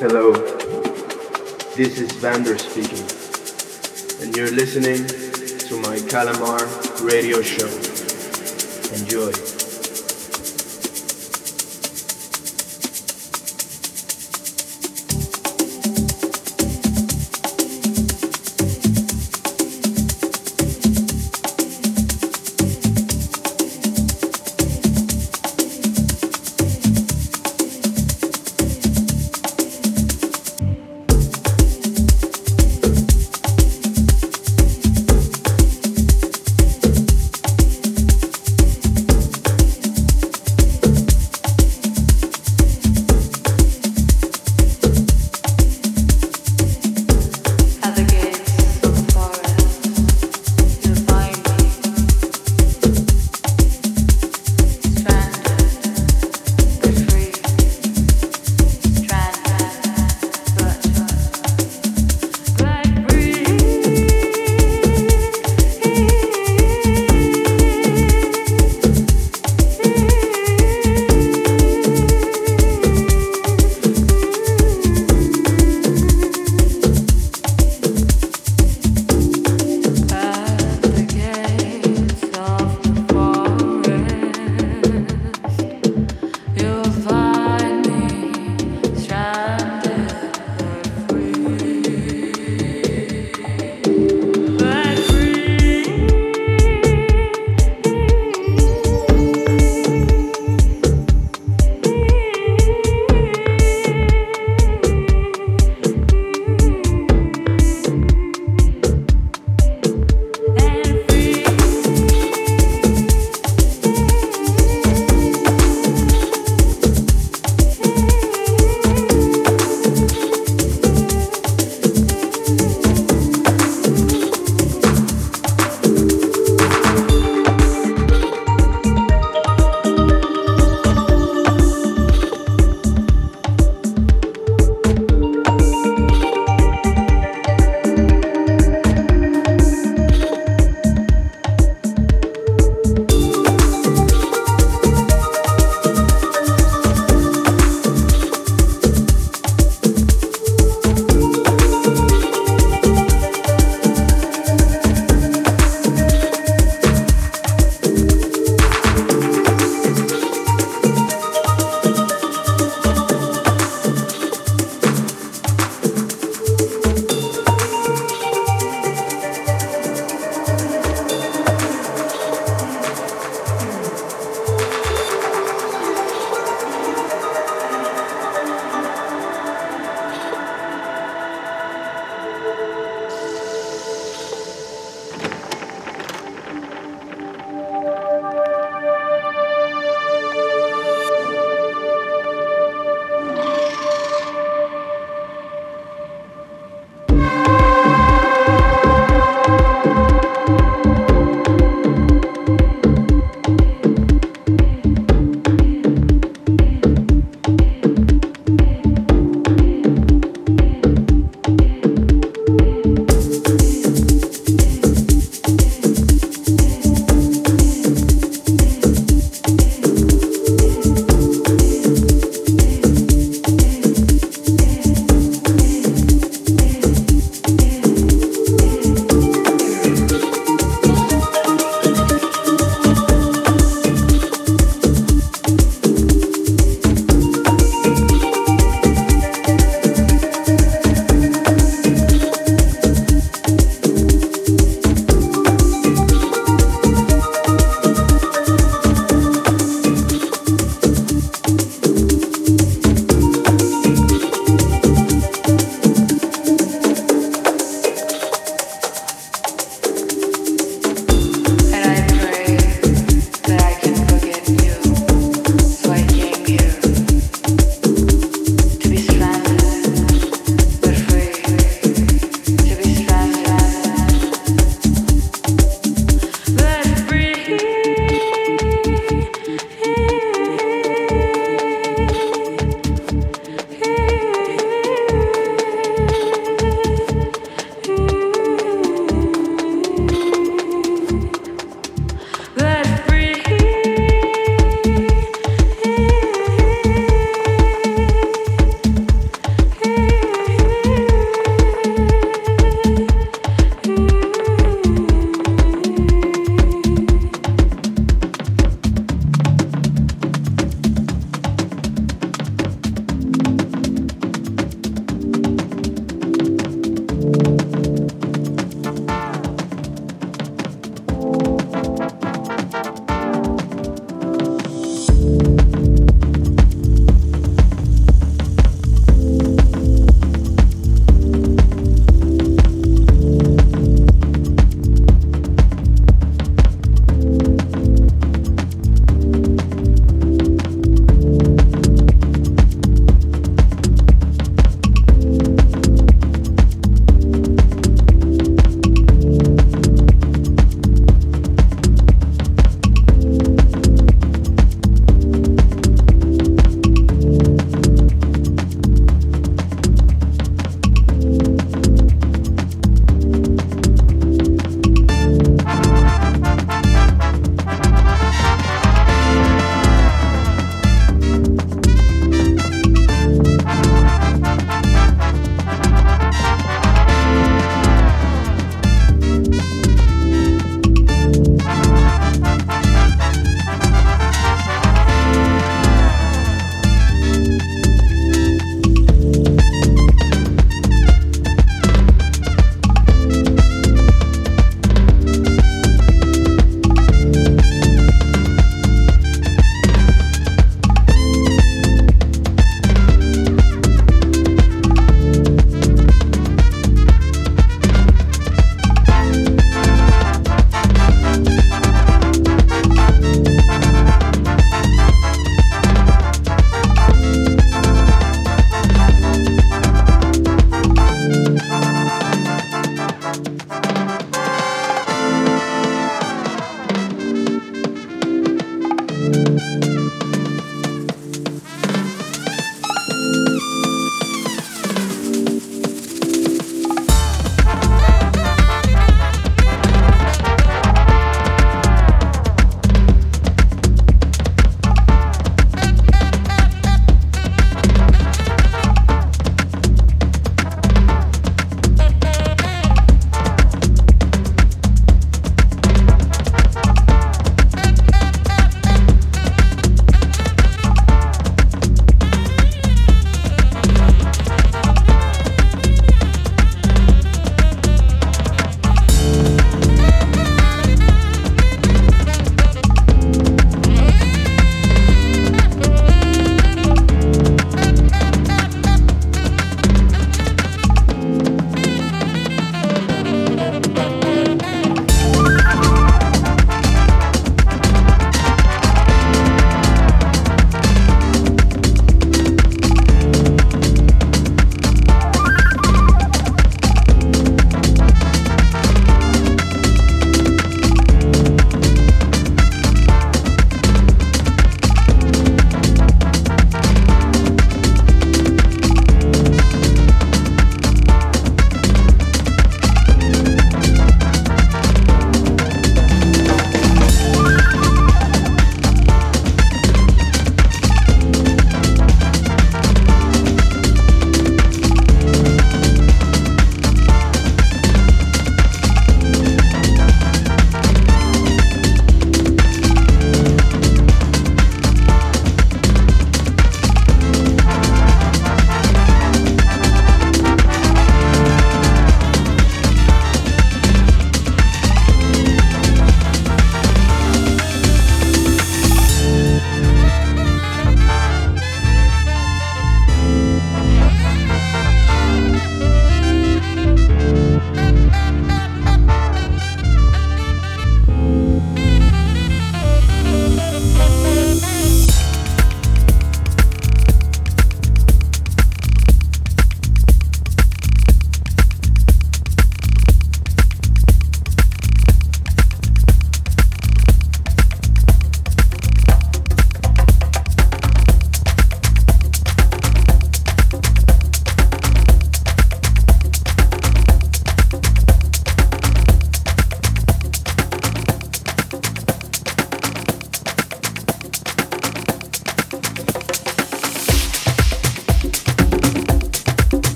Hello, this is Vander speaking, and you're listening to my Calamar radio show. Enjoy.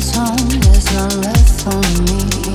My for sun